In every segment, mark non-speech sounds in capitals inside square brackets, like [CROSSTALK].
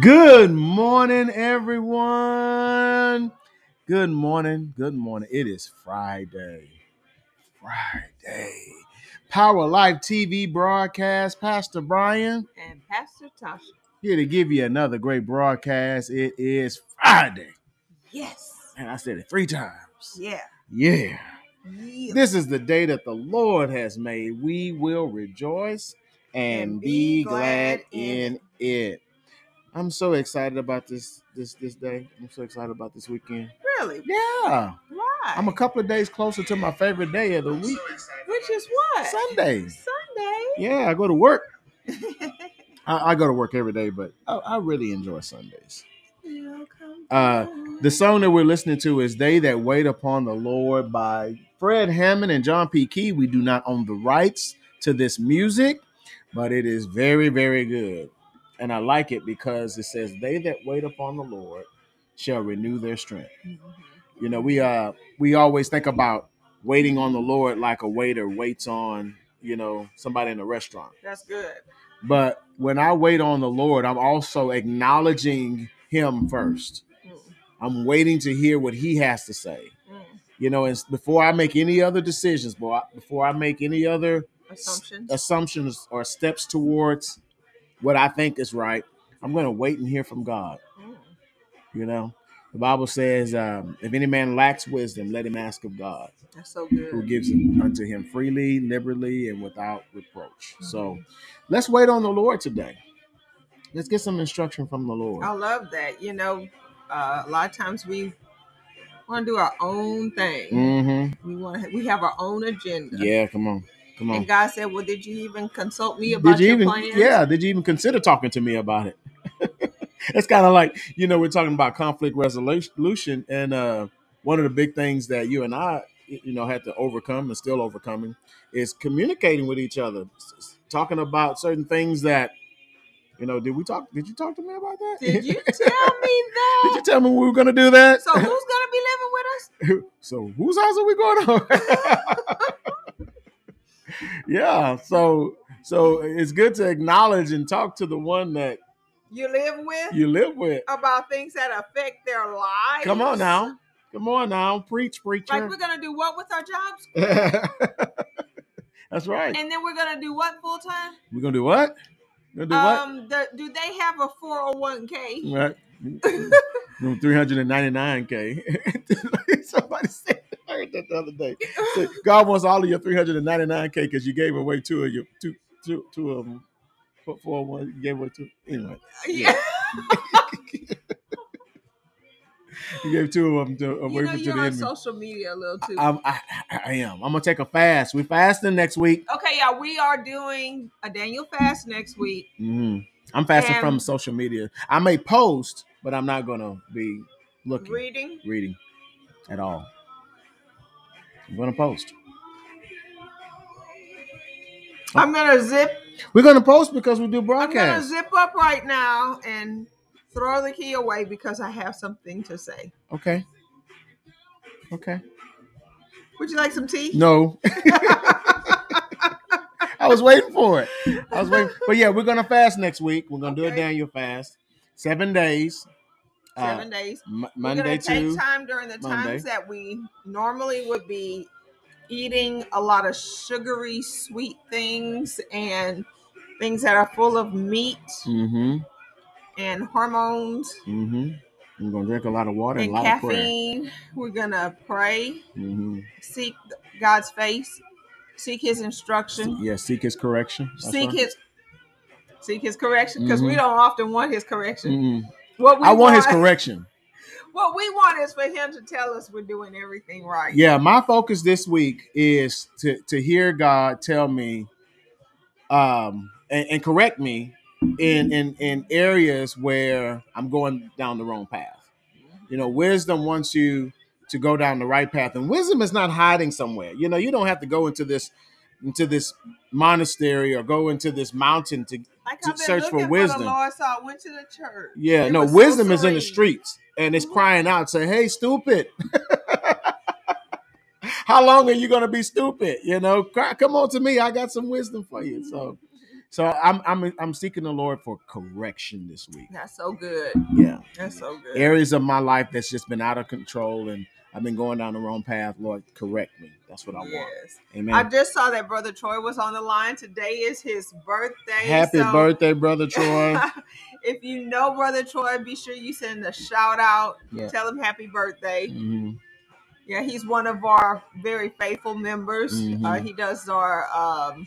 Good morning, everyone. Good morning. Good morning. It is Friday. Friday. Power Life TV broadcast. Pastor Brian and Pastor Tasha. here to give you another great broadcast. It is Friday. Yes. And I said it three times. Yeah. Yeah. Yeah. This is the day that the Lord has made. We will rejoice and, be, glad, in it. I'm so excited about this this this day. I'm so excited about this weekend. Really? Yeah. Why? I'm a couple of days closer to my favorite day of the week, Which is what? Sunday. Sunday. Yeah, I go to work. [LAUGHS] I, I go to work every day, but I, I really enjoy Sundays. Uh, the song that we're listening to is "They That Wait Upon the Lord" by Fred Hammond and John P. Kee. We do not own the rights to this music, but it is very, very good, and I like it because it says, "They that wait upon the Lord shall renew their strength." You know, we uh we always think about waiting on the Lord like a waiter waits on you know somebody in a restaurant. That's good. But when I wait on the Lord, I'm also acknowledging Him first. Mm, I'm waiting to hear what He has to say. mm. You know, and before I make any other decisions, boy, before I make any other Assumptions. assumptions or steps towards what I think is right, I'm going to wait and hear from God. You know, the Bible says, um, if any man lacks wisdom, let him ask of God, That's so who gives it unto him freely, liberally, and without reproach. So Mm-hmm. let's wait on the Lord today. Let's get some instruction from the Lord. I love that. You know, uh, a lot of times we want to do our own thing. Mm-hmm. We want to, we have our own agenda. Yeah, come on. Come on. And God said, "Well, did you even consult me about Did you your even plans?" yeah, did you even consider talking to me about it? [LAUGHS] it's kind of like, you know, we're talking about conflict resolution and uh one of the big things that you and I you know had to overcome and still overcoming is communicating with each other. S- Talking about certain things that you know, did we talk did you talk to me about that? Did you [LAUGHS] tell me that? did you tell me we were going to do that? So who's gonna be living with us? [LAUGHS] so whose house are we going on? Yeah, so so it's good to acknowledge and talk to the one that You live with you live with. about things that affect their lives. Come on now, come on now, preach, preach Like we're gonna do what with our jobs, [LAUGHS] That's right. and then we're gonna do what full time? We're gonna do what? Gonna do Um, the, do they have a four hundred one k? Right. [LAUGHS] Three hundred and ninety nine k. [LAUGHS] Somebody said heard that the other day. [LAUGHS] Said, God wants all of your three hundred and ninety nine k because you gave away two of your two two two of them. Four, four one, you gave away two. Anyway, Yeah. [LAUGHS] you gave two of them to, away you know from to you're the on enemy. social media a little too. I'm, I, I am. I'm gonna take a fast. We fasting next week. okay, yeah, we are doing a Daniel fast next week. hmm I'm fasting And- from social media. I may post, but I'm not gonna be looking, Reading. reading at all. I'm gonna post. I'm gonna zip. We're gonna post because we do broadcast. I'm gonna zip up right now and throw the key away because I have something to say. Okay. Okay. Would you like some tea? No. [LAUGHS] I was waiting for it. I was waiting. But yeah, we're gonna fast next week. We're gonna do a Daniel fast. Seven days. Uh, Seven days. M- Monday take to time during the Monday. times that we normally would be eating a lot of sugary, sweet things and things that are full of meat Mm-hmm. and hormones Mm-hmm. We're gonna drink a lot of water and, and a lot of caffeine. We're gonna pray, Mm-hmm. seek God's face, seek His instruction, Yeah, seek his correction. That's seek right. His seek His correction because we Mhm. don't often want His correction. What we I want his [LAUGHS] correction. What we want is for Him to tell us we're doing everything right. Yeah, my focus this week is to to hear God tell me, um, and, and correct me in in in areas where I'm going down the wrong path. You know, wisdom wants you to go down the right path, and wisdom is not hiding somewhere. You know, you don't have to go into this into this monastery or go into this mountain to Like to search for wisdom. the Lord, so I went to the church. Yeah, It no, was so wisdom is in the streets and it's Mhm. crying out, say, hey, stupid. [LAUGHS] How long are you gonna be stupid? You know, Cry, come on to me. I got some wisdom for you. So So I'm I'm I'm seeking the Lord for correction this week. That's so good. Yeah. That's so good. Areas of my life that's just been out of control and I've been going down the wrong path. Lord, correct me. That's what I want. Yes. Amen. I just saw that Brother Troy was on the line. Today is his birthday. Happy so birthday, brother [LAUGHS] Troy. if you know Brother Troy, be sure you send a shout out. Yeah. Tell him happy birthday. Mhm. Yeah, he's one of our very faithful members. Uh, Mhm. he does our um,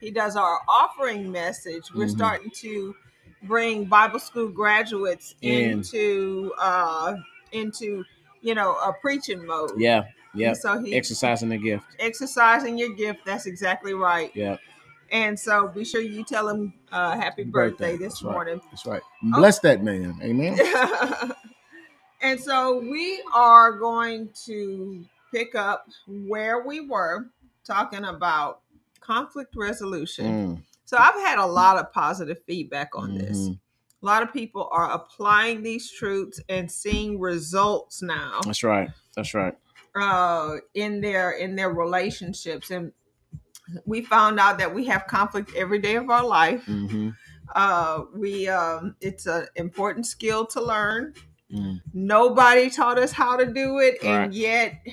he does our offering message. We're Mhm. starting to bring Bible school graduates In. into uh, into you know a preaching mode. Yeah. Yeah. And so he Exercising the gift. exercising your gift. That's exactly right. Yeah. And so be sure you tell him uh, happy birthday, this That's right. morning. That's right. Oh. Bless that man. Amen. [LAUGHS] and so we are going to pick up where we were talking about conflict resolution. Mm, So I've had a lot of positive feedback on this. A lot of people are applying these truths and seeing results now That's right. That's right. uh, in their in their relationships. And we found out that we have conflict every day of our life. hmm Uh, we um, it's an important skill to learn. Mm. Nobody taught us how to do it, Right. and yet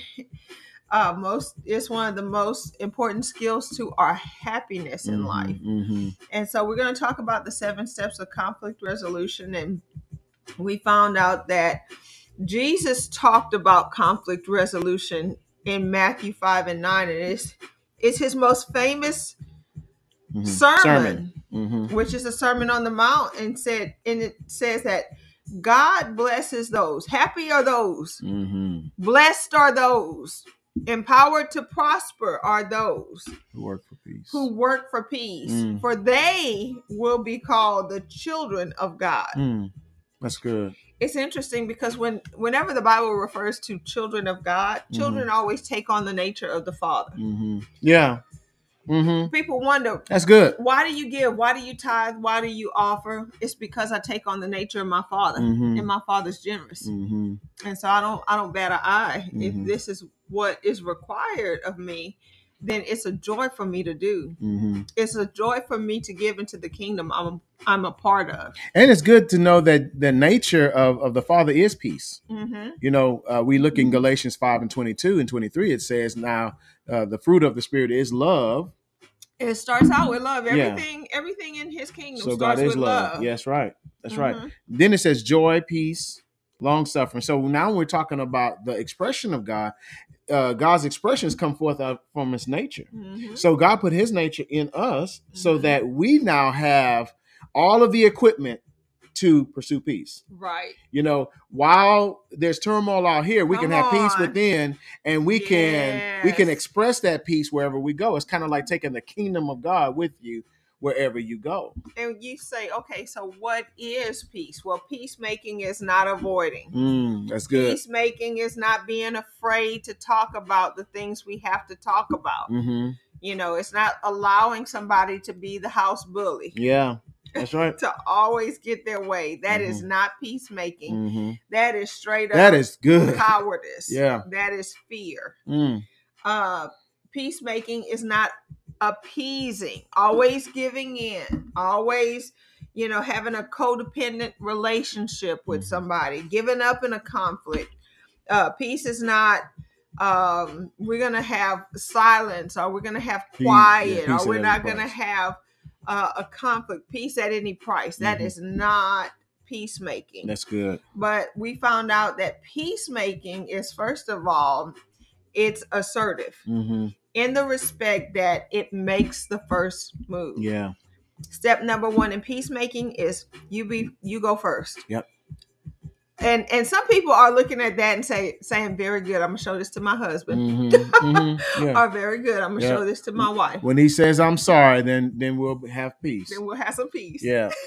uh, most it's one of the most important skills to our happiness in Mhm, life. mhm. And so we're going to talk about the seven steps of conflict resolution. And we found out that Jesus talked about conflict resolution in Matthew 5 and 9. And it's, it's his most famous Mhm. sermon, Mhm. which is a sermon on the mount, and said, and it says that God blesses those. Happy are those. Mhm. Blessed are those. Empowered to prosper are those Who work for peace. who work for peace, Mm. for they will be called the children of God. Mm. That's good. It's interesting because when whenever the Bible refers to children of God, Mm-hmm. children always take on the nature of the Father. hmm Yeah. Hmm People wonder, That's good. why do you give? Why do you tithe? Why do you offer? It's because I take on the nature of my Father, Mhm. and my Father's generous, hmm and so I don't I don't bat an eye. If this is what is required of me, then it's a joy for me to do. hmm It's a joy for me to give into the kingdom I'm I'm a part of. And it's good to know that the nature of, of the Father is peace. Mm-hmm. You know, uh, we look in Galatians 5 and 22 and 23, it says, Now uh, the fruit of the Spirit is love. It starts out with love. Yeah. Everything, everything in His kingdom So starts God is with love. love. Yes, right. That's right. Mhm. Then it says joy, peace, long suffering. So now we're talking about the expression of God. Uh, God's expressions come forth from his nature. Mhm. So God put his nature in us so Mhm. that we now have all of the equipment to pursue peace. Right. You know, while there's turmoil out here, we can Come have peace within and we can we can express that peace wherever we go. It's kind of like taking the kingdom of God with you wherever you go. And you say, okay, so what is peace? Well, peacemaking is not avoiding. Mm, that's good. Peacemaking is not being afraid to talk about the things we have to talk about. hmm You know, it's not allowing somebody to be the house bully, Yeah, that's right. [LAUGHS] to always get their way. That is not peacemaking. hmm That is straight up That is good. [LAUGHS] cowardice. Yeah. That is fear. Mm, uh peacemaking is not appeasing always giving in always you know having a codependent relationship with Mhm. somebody giving up in a conflict uh peace is not um we're gonna have silence or we're gonna have Peace- yeah, quiet or we're not gonna price. have uh, a conflict peace at any price That Mhm. is not peacemaking that's good. but we found out that peacemaking is first of all it's assertive hmm in the respect that it makes the first move Yeah. step number one in peacemaking is you be you go first Yep. and and some people are looking at that and say saying very good i'm gonna show this to my husband hmm hmm Yeah. [LAUGHS] or very good i'm gonna Yeah. show this to my wife When he says I'm sorry, then then we'll have peace. then we'll have some peace Yeah. [LAUGHS]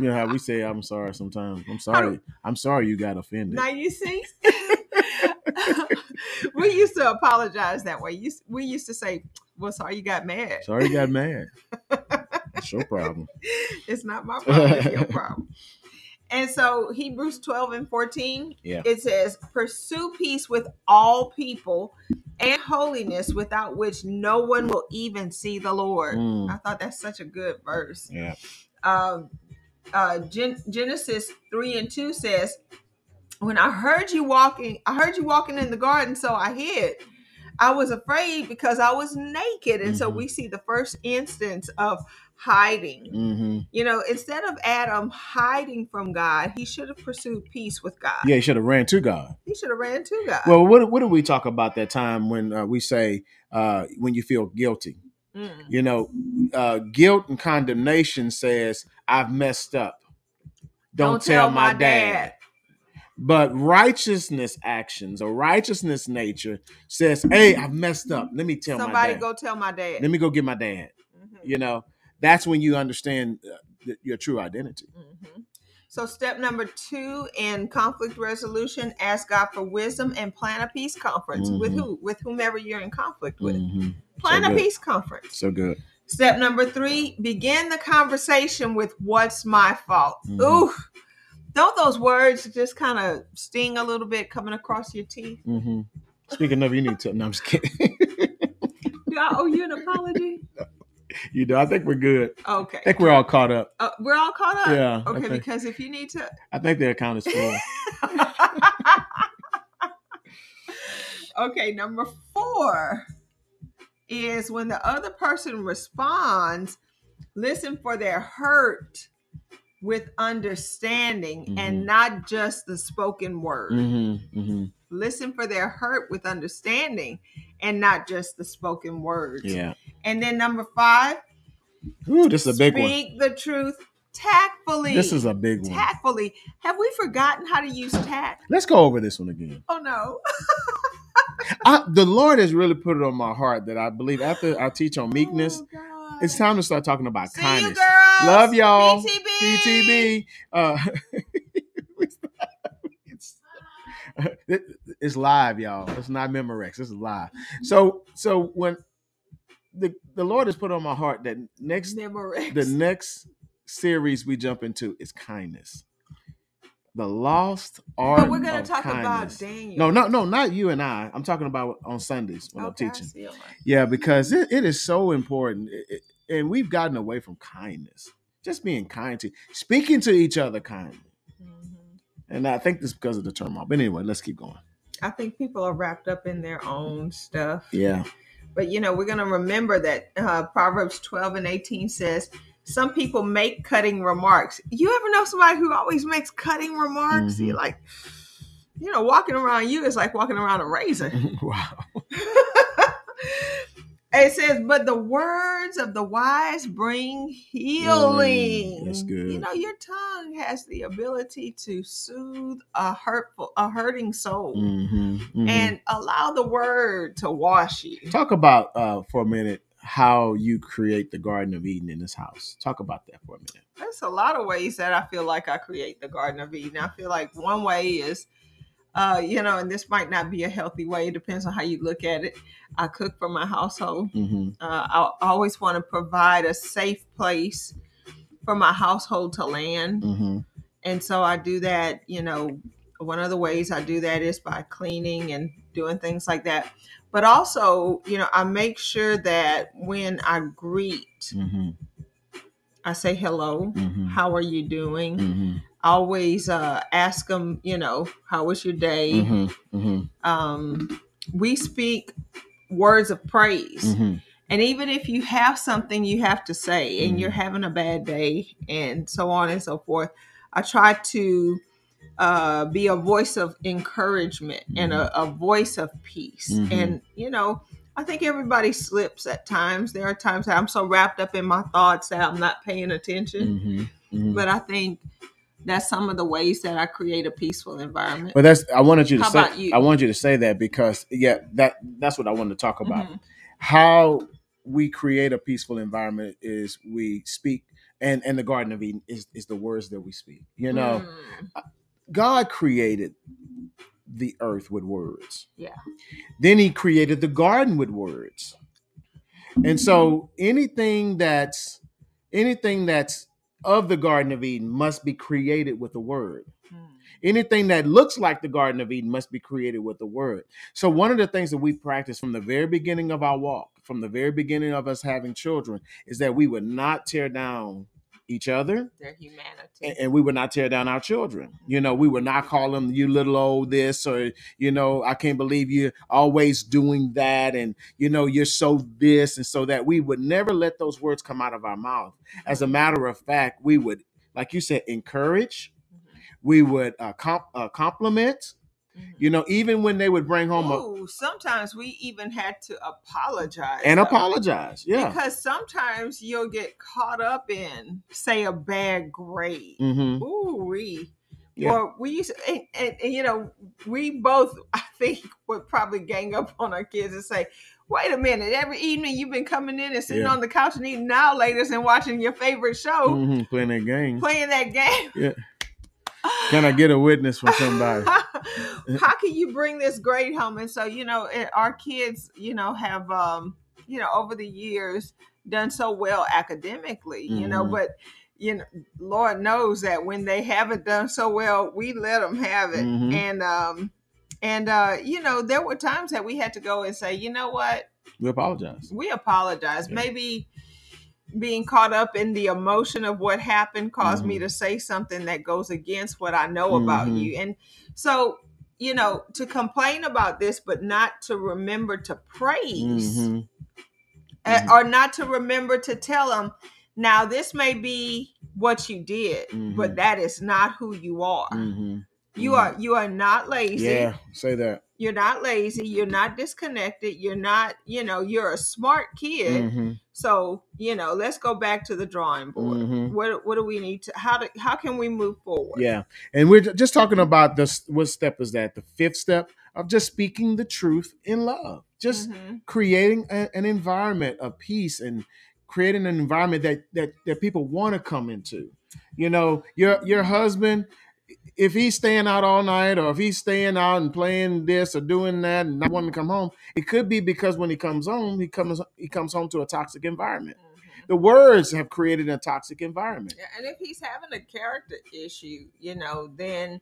you know how we say I'm sorry sometimes. I'm sorry. I'm sorry you got offended. Now you see, [LAUGHS] we used to apologize that way. We used to say, "Well, sorry you got mad." Sorry you got mad. [LAUGHS] It's your problem. It's not my problem; it's your [LAUGHS] problem. And so Hebrews twelve and fourteen, Yeah. it says, "Pursue peace with all people and holiness without which no one will even see the Lord. Mm. I thought that's such a good verse. Yeah. Um, uh, Gen- Genesis 3 and 2 says, When I heard you walking, I heard you walking in the garden, so I hid. I was afraid because I was naked. And so Mhm. we see the first instance of hiding. hmm You know, instead of Adam hiding from God, he should have pursued peace with God. Yeah, he should have ran to God. He should have ran to God. Well, what what do we talk about that time when uh, we say uh, when you feel guilty? Mm. You know, uh, guilt and condemnation says I've messed up. Don't, tell, my dad. But righteousness actions or righteousness nature says, "Hey, I've messed up. Let me tell my Somebody go tell my dad. Let me go get my dad." Mhm. You know, that's when you understand uh, th- your true identity. Mhm. So, step number two in conflict resolution: ask God for wisdom and plan a peace conference with Mhm. who, with whomever you're in conflict with. Mhm. Plan So a good. peace conference. So good. Step number three: begin the conversation with "What's my fault?" Mhm. Ooh, don't those words just kind of sting a little bit coming across your teeth? hmm Speaking of, you need to. No, I'm just kidding. [LAUGHS] Do I owe you an apology? [LAUGHS] you know, I think we're good. Okay, I think we're all caught up. Uh, we're all caught up. Yeah, Okay, think- because if you need to. I think the account is full. okay, number four is when the other person responds, listen for their hurt with understanding Mhm. and not just the spoken word. hmm hmm Listen for their hurt with understanding and not just the spoken words. Yeah. And then number five, Ooh, this is a big one. speak the truth tactfully. This is a big one. tactfully. Have we forgotten how to use tact? Let's go over this one again. Oh no. [LAUGHS] I, the Lord has really put it on my heart that I believe after I teach on meekness, Oh, it's time to start talking about See kindness. you. Love y'all. PTB. PTB. Uh, [LAUGHS] [LAUGHS] it's, live, y'all. It's not Memorex. It's live. So, so when the the Lord has put on my heart that next Memorex. the next series we jump into is kindness. The lost art. but we're gonna of talk kindness. about Daniel. No, no, no, not you and I. I'm talking about on Sundays when Okay, I I'm teaching. see. All right. Yeah, because it, it is so important. It- it- and we've gotten away from kindness. Just being kind to speaking to each other kindly. Mhm. And I think this is because of the turmoil. But anyway, let's keep going. I think people are wrapped up in their own stuff. Yeah. But you know, we're gonna remember that uh, Proverbs 12 and 18 says. Some people make cutting remarks. You ever know somebody who always makes cutting remarks? Mhm. You're like, you know, walking around you is like walking around a razor. [LAUGHS] wow. [LAUGHS] it says, but the words of the wise bring healing. Mm, that's good. You know, your tongue has the ability to soothe a hurtful, a hurting soul, Mhm, mhm. and allow the word to wash you. talk about uh, for a minute how you create the Garden of Eden in this house. Talk about that for a minute. There's a lot of ways that I feel like I create the Garden of Eden. I feel like one way is, uh, you know, and this might not be a healthy way. It depends on how you look at it. I cook for my household. hmm Uh, I always want to provide a safe place for my household to land. hmm And so I do that, you know, one of the ways I do that is by cleaning and doing things like that. But also, you know, I make sure that when I greet, hmm I say hello, hmm how are you doing? Always uh, ask them, you know, how was your day? hmm hmm Um, we speak words of praise. hmm And even if you have something you have to say and Mhm. you're having a bad day and so on and so forth, I try to uh, be a voice of encouragement and a, a voice of peace. Mhm. And, you know, I think everybody slips at times. There are times that I'm so wrapped up in my thoughts that I'm not paying attention. hmm hmm But I think that's some of the ways that I create a peaceful environment. But that's I wanted you to How say you? I wanted you to say that because yeah, that that's what I wanted to talk about. Mhm. How we create a peaceful environment is we speak and and the Garden of Eden is is the words that we speak. You know, Mm. God created the earth with words. Yeah. Then he created the garden with words. And so anything that's anything that's of the Garden of Eden must be created with the word. Hmm. Anything that looks like the Garden of Eden must be created with the word. So, one of the things that we practice from the very beginning of our walk, from the very beginning of us having children, is that we would not tear down each other Their humanity. and, and we would not tear down our children. You know, we would not call them you little old this or you know, I can't believe you're always doing that and you know, you're so this and so that we would never let those words come out of our mouth. As a matter of fact, we would, like you said, encourage. Mhm. We would uh, comp- uh, compliment. Mhm. You know, even when they would bring home a, sometimes we even had to apologize. and apologize. Yeah. Because sometimes you'll get caught up in, say, a bad grade. hmm Ooh, we. Yeah. Or we used to, and, and, and, you know, we both, I think, would probably gang up on our kids and say, wait a minute, every evening you've been coming in and sitting Yeah. on the couch and eating now laters and watching your favorite show, hmm Playing that game. playing that game. Yeah. Can I get a witness from somebody? [LAUGHS] How can you bring this grade home? And so, you know, it, our kids, you know, have, um, you know, over the years done so well academically, you know, Mhm. but, you know, Lord knows that when they haven't done so well, we let them have it. Mhm. And, um, and, uh, you know, there were times that we had to go and say, you know what, We apologize. we apologize. Yeah. Maybe being caught up in the emotion of what happened caused me Mhm. to say something that goes against what I know about Mhm. you. And so, you know, to complain about this, but not to remember to praise Mhm. uh, Mhm. or not to remember to tell them, now this may be what you did, but that is not who you are. Mhm. You are you are not lazy Yeah, say that. You're not lazy you're not disconnected you're not you know you're a smart kid Mhm. so you know let's go back to the drawing board Mhm. what what do we need to how do how can we move forward Yeah, and we're just talking about this. What step is that? The fifth step of just speaking the truth in love, just Mhm. creating a- an environment of peace and creating an environment that that that people want to come into. You know, your your husband, if he's staying out all night, or if he's staying out and playing this or doing that, and not wanting to come home, it could be because when he comes home, he comes he comes home to a toxic environment. Mhm. The words have created a toxic environment. Yeah, and if he's having a character issue you know then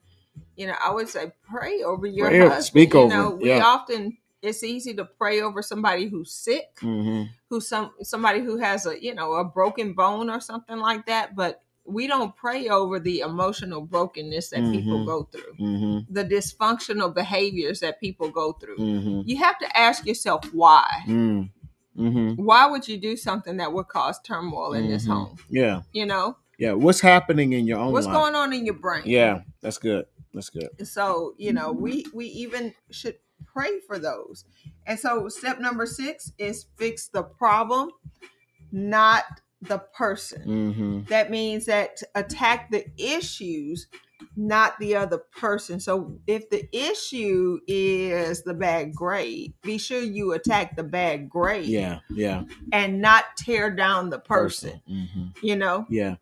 you know i would say pray over your Pray over- husband speak you over know we yeah. often it's easy to pray over somebody who's sick hmm who's some somebody who has a you know a broken bone or something like that but we don't pray over the emotional brokenness that people Mhm. go through hmm the dysfunctional behaviors that people go through hmm you have to ask yourself why Mm. why would you do something that would cause turmoil in this Mhm. home Yeah, you know yeah. What's happening in your own what's life? going on in your brain Yeah, that's good. That's good. so you know we we even should pray for those and so step number six is fix the problem not the person. Hmm that means that attack the issues not the other person. So if the issue is the bad grade be sure you attack the bad grade Yeah, yeah. and not tear down the person hmm you know? Yeah,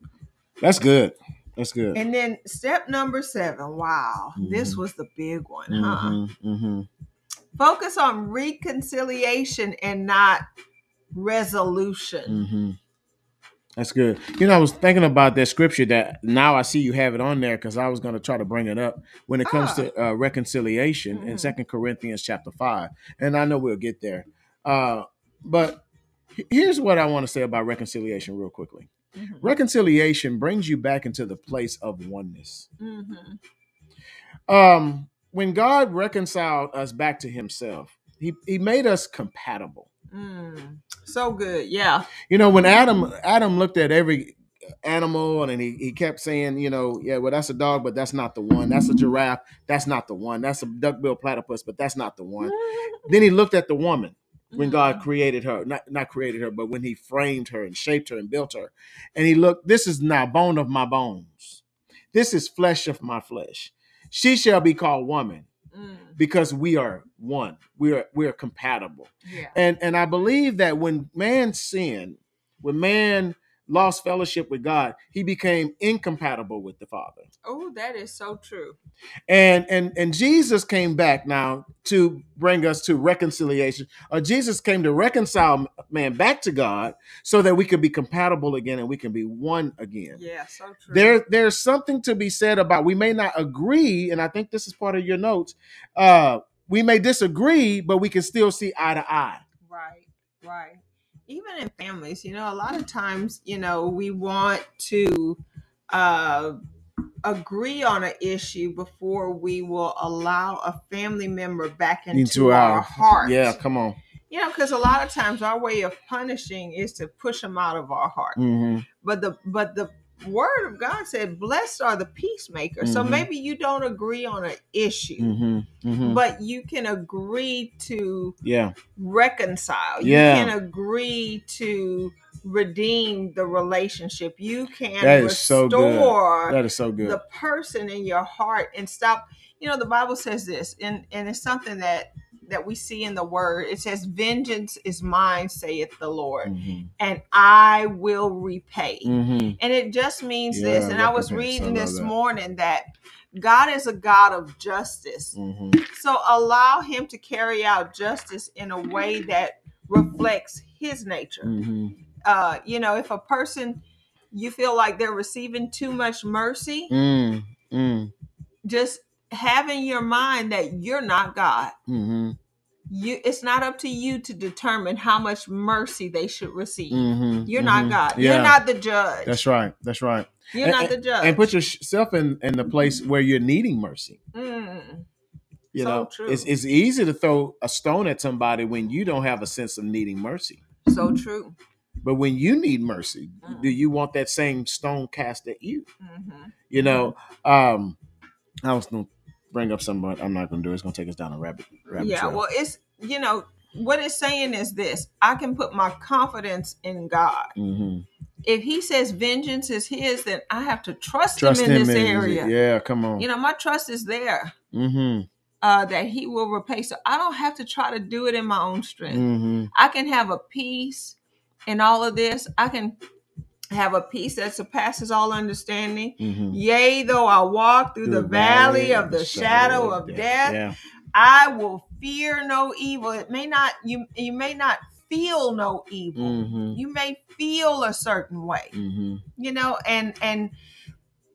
that's good. That's good. and then step number seven. Wow. This Mhm. was the big one huh? Hmm hmm focus on reconciliation and not resolution. Hmm That's good. You know, I was thinking about that scripture that now I see you have it on there because I was going to try to bring it up when it comes to uh, reconciliation in Mhm. Second Corinthians chapter five, and I know we'll get there. Uh, but he- here's what I want to say about reconciliation, real quickly. Mhm. Reconciliation brings you back into the place of oneness. Mhm. Um, when God reconciled us back to Himself, He He made us compatible. Mm. so good yeah You know, when Adam Adam looked at every animal and he, he kept saying, you know, yeah, well, that's a dog, but that's not the one. That's a giraffe, that's not the one. That's a duck-billed platypus, but that's not the one. [LAUGHS] Then he looked at the woman when God created her, not not created her, but when he framed her and shaped her and built her. And he looked, this is now bone of my bones. This is flesh of my flesh. She shall be called woman Mm. because we are one. We are we are compatible yeah and and I believe that when man sinned, when man lost fellowship with God, he became incompatible with the Father. Oh, that is so true. And and and Jesus came back now to bring us to reconciliation. Or Jesus came to reconcile man back to God so that we could be compatible again and we can be one again. Yeah, so true. There there's something to be said about we may not agree, and I think this is part of your notes. Uh we may disagree, but we can still see eye to eye. Right, right. Even in families, you know, a lot of times, you know, we want to uh, agree on an issue before we will allow a family member back into, Into our, our- heart. Yeah, come on. You know, because a lot of times our way of punishing is to push them out of our heart. hmm But the but the word of God said, "Blessed are the peacemakers." So Mhm. maybe you don't agree on an issue, hmm hmm but you can agree to Yeah. reconcile. Yeah. You can agree to redeem the relationship. You can That is so good. restore That is so good. the person in your heart and stop. You know, the Bible says this, and and it's something that that we see in the word. It says, "Vengeance is mine," saith the Lord, hmm and I will repay. hmm And it just means Yeah, this. And I was reading this that. morning that God is a God of justice. hmm So allow him to carry out justice in a way that reflects his nature. hmm Uh, you know, if a person you feel like they're receiving too much mercy, mm Mm. just have in your mind that you're not God. hmm You it's not up to you to determine how much mercy they should receive. hmm You're not God. Yeah. You're not the judge. That's right. That's right. You're And- not the judge. And put yourself in in the place where you're needing mercy. Mm, You So know, true. it's it's easy to throw a stone at somebody when you don't have a sense of needing mercy. so true. But when you need mercy, Mm. do you want that same stone cast at you? hmm You know, um, I was gonna bring up something, but I'm not gonna do it. It's gonna take us down a rabbit rabbit Yeah, trail. well, it's you know what it's saying is this: I can put my confidence in God. hmm If He says vengeance is His, then I have to trust, Trust Him in him this in- area. Yeah, come on. You know, my trust is there hmm uh, that He will repay. So I don't have to try to do it in my own strength. hmm I can have a peace in all of this. I can have a peace that surpasses all understanding. hmm Yea, though I walk through the, valley of the shadow of death, Yeah. I will fear no evil. It may not you you may not feel no evil. hmm You may feel a certain way, hmm you know, and and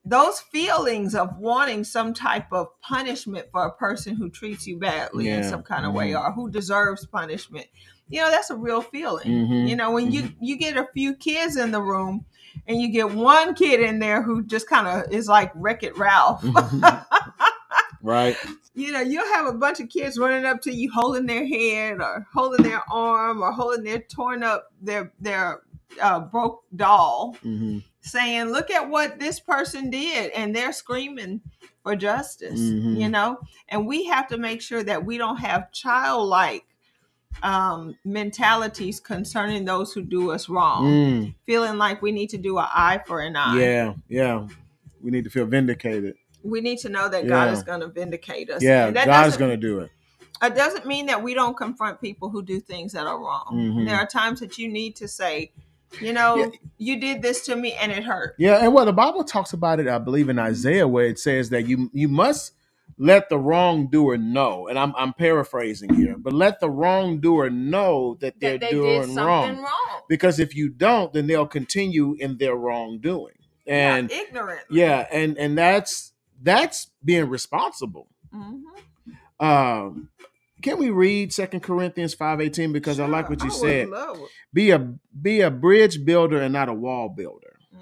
those feelings of wanting some type of punishment for a person who treats you badly in some kind of way Mhm. or who deserves punishment. You know, that's a real feeling. Mhm. You know, when you you get a few kids in the room and you get one kid in there who just kind of is like Wreck-It Ralph. [LAUGHS] right. you know, you'll have a bunch of kids running up to you, holding their head or holding their arm or holding their torn up their their uh, broke doll, hmm saying, "Look at what this person did," and they're screaming for justice. Mhm. You know, and we have to make sure that we don't have childlike um mentalities concerning those who do us wrong Mm. feeling like we need to do an eye for an eye Yeah. Yeah. We need to feel vindicated. we need to know that god is going to vindicate us Yeah. God's doesn't- going to do it. it doesn't mean that we don't confront people who do things that are wrong. Mhm. There are times that you need to say, you know, Yeah. you did this to me and it hurt. Yeah, and well, the Bible talks about it, I believe, in Isaiah, where it says that you you must let the wrongdoer know, and I'm I'm paraphrasing here, but let the wrongdoer know that they're That they doing did something wrong. wrong. Because if you don't, then they'll continue in their wrongdoing, and ignorant. yeah, and and that's that's being responsible. Mhm. Um, can we read Second Corinthians five eighteen? Because I like Sure, what you would said. love it. Be a be a bridge builder and not a wall builder. Mm.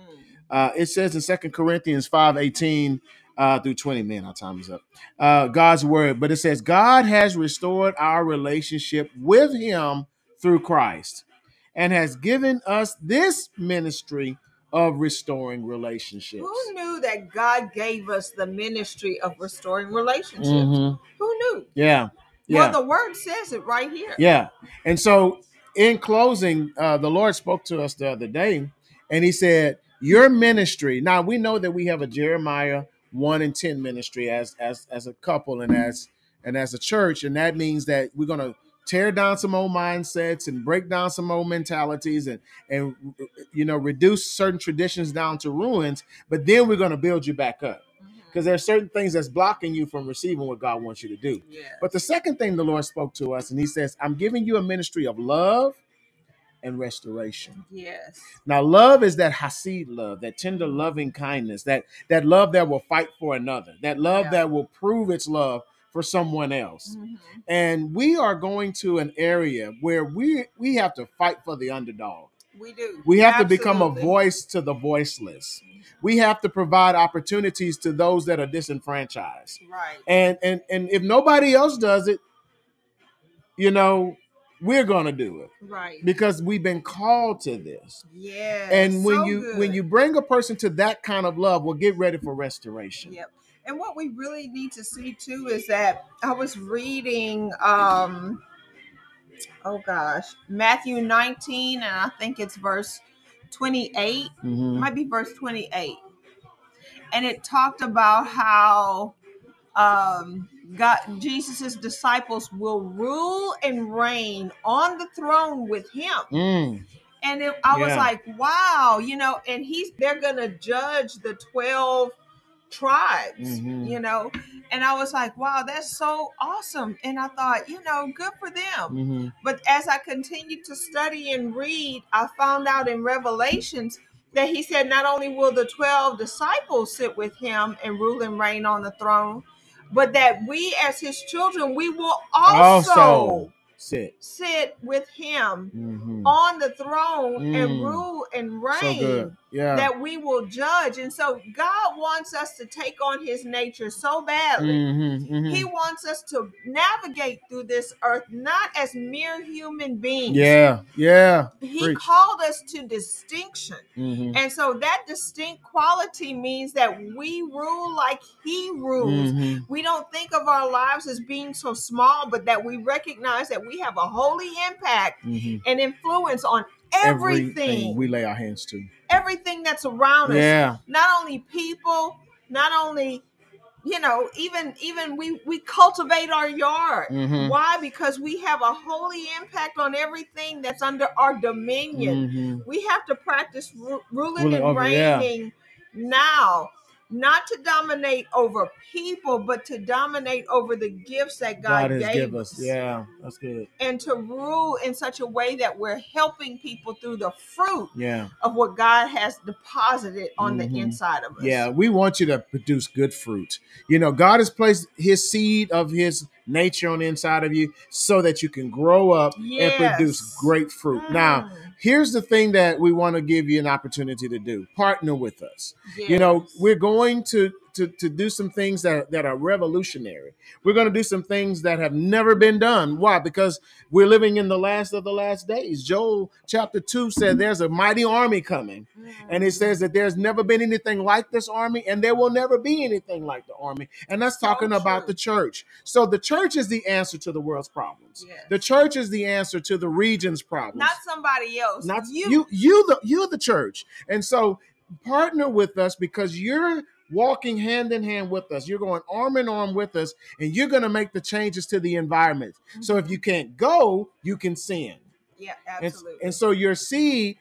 Uh, it says in Second Corinthians 5 18 uh, through 20. Man, our time is up. Uh, God's word, but it says, God has restored our relationship with Him through Christ and has given us this ministry of restoring relationships. Who knew that God gave us the ministry of restoring relationships? Mhm. Who knew? Yeah. Yeah. Well, the word says it right here. Yeah. And so, in closing, uh, the Lord spoke to us the other day and He said, Your ministry. Now, we know that we have a Jeremiah 1 in 10 ministry as, as, as a couple and as and as a church. And that means that we're going to tear down some old mindsets and break down some old mentalities and and you know reduce certain traditions down to ruins but then we're going to build you back up mm-hmm. because there are certain things that's blocking you from receiving what god wants you to do Yeah. but the second thing the lord spoke to us and he says i'm giving you a ministry of love and restoration Yes. now love is that hesed love that tender loving kindness that that love that will fight for another that love Yeah. that will prove its love for someone else Mhm. and we are going to an area where we we have to fight for the underdog We do. we have to become a voice to the voiceless we have to provide opportunities to those that are disenfranchised Right. and and and if nobody else does it you know we're going to do it Right. because we've been called to this Yeah. and when so you when you bring a person to that kind of love well get ready for restoration Yep. And what we really need to see too is that I was reading um oh gosh, Matthew 19 and I think it's verse 28. Mhm. might be verse 28. And it talked about how um God Jesus's disciples will rule and reign on the throne with him. Mm. And it, I was like, wow, you know, and he's they're gonna judge the 12 tribes, Mhm. you know. And I was like, wow, that's so awesome. And I thought, you know, good for them. Mhm. But as I continued to study and read, I found out in Revelations that he said not only will the 12 disciples sit with him and rule and reign on the throne, but that we as his children, we will also, Also, sit sit with him Mhm. on the throne and Mm. rule and so reign. good yeah that we will judge. And so God wants us to take on his nature so badly. Mhm, mhm. He wants us to navigate through this earth not as mere human beings. yeah yeah He Preach. called us to distinction. Mhm. And so that distinct quality means that we rule like he rules. Mhm. We don't think of our lives as being so small, but that we recognize that we have a holy impact Mhm. and influence on everything, we lay our hands to. Everything that's around us. Yeah. Not only people not only you know even even we we cultivate our yard. Mhm. why? Because we have a holy impact on everything that's under our dominion. Mhm. we have to practice ru- ruling Ruling and over, yeah. reigning now not to dominate over people but to dominate over the gifts that god, God has gave given us. yeah that's good. And to rule in such a way that we're helping people through the fruit yeah. of what god has deposited on Mhm. the inside of us. Yeah, we want you to produce good fruit. You know, God has placed his seed of his nature on the inside of you so that you can grow up Yes. and produce great fruit. Now, Mm, here's the thing that we want to give you an opportunity to do. Partner with us. You know, we're going to to, to do some things that, that are revolutionary. We're going to do some things that have never been done. Why? Because we're living in the last of the last days. Joel chapter 2 said there's a mighty army coming. And it says that there's never been anything like this army, and there will never be anything like the army. And that's So talking about the church. So the church is the answer to the world's problems. Yes. The church is the answer to the region's problems. not somebody else. Not you. you. You the you're the church. And so partner with us because you're walking hand in hand with us. You're going arm in arm with us, and you're going to make the changes to the environment. So if you mm-hmm. can't go, you can send. yeah, And, absolutely. and so your seed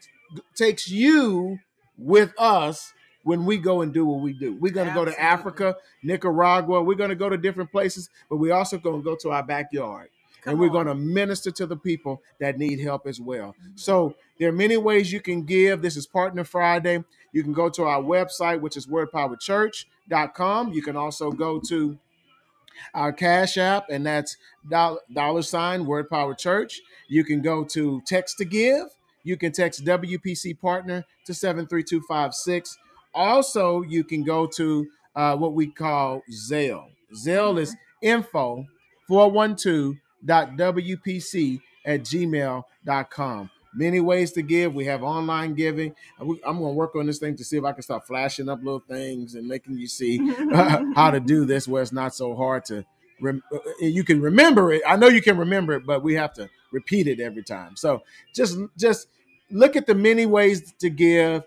takes you with us when we go and do what we do. We're going to go to Africa, Nicaragua. We're going to go to different places, but we're also going to go to our backyard. Come and we're going to minister to the people that need help as well. Mm-hmm. So there are many ways you can give. This is Partner Friday. You can go to our website, which is wordpowerchurch.com. You can also go to our Cash App, and that's dollar, dollar sign Word Power Church. You can go to text to give. You can text WPC Partner to 73256. Also, you can go to uh, what we call Zelle. Zelle is info 412.wpc at gmail.com. Many ways to give. We have online giving. I'm going to work on this thing to see if I can start flashing up little things and making you see [LAUGHS] how to do this where it's not so hard to rem- uh, you can remember it. I know you can remember it but we have to repeat it every time. So just just look at the many ways to give.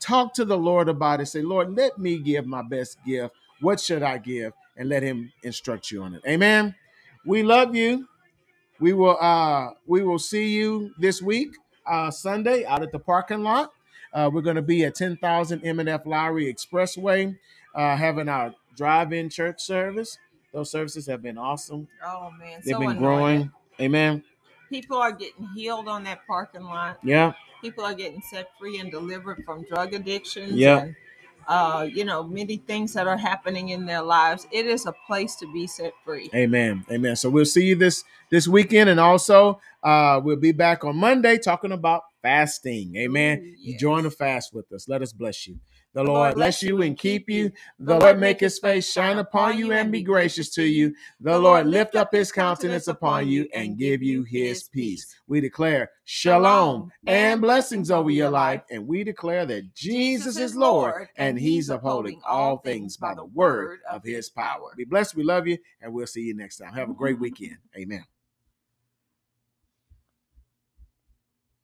Talk to the lord about it. Say lord let me give my best gift. What should i give? And let him instruct you on it. Amen? We love you we will uh we will see you this week, uh Sunday, out at the parking lot. Uh, we're going to be at 10,000 M&F Lowry Expressway, uh, having our drive-in church service. Those services have been awesome. Oh man, They've so been anointed. growing. Amen. People are getting healed on that parking lot. Yeah. People are getting set free and delivered from drug addictions. Yeah. And, uh, you know, many things that are happening in their lives. It is a place to be set free. Amen. Amen. So we'll see you this this weekend, and also uh, we'll be back on Monday talking about fasting. Amen. Ooh, You join the fast with us. Let us bless you. The, Lord, bless you and keep you. you. The Lord make his face shine upon you and be gracious to you. The Lord lift up his countenance upon you and give you his peace. We declare shalom and blessings over your life. And we declare that Jesus is Lord and he's upholding all things by the word of his power. Be blessed. We love you. And we'll see you next time. Have a great mm-hmm. weekend. Amen.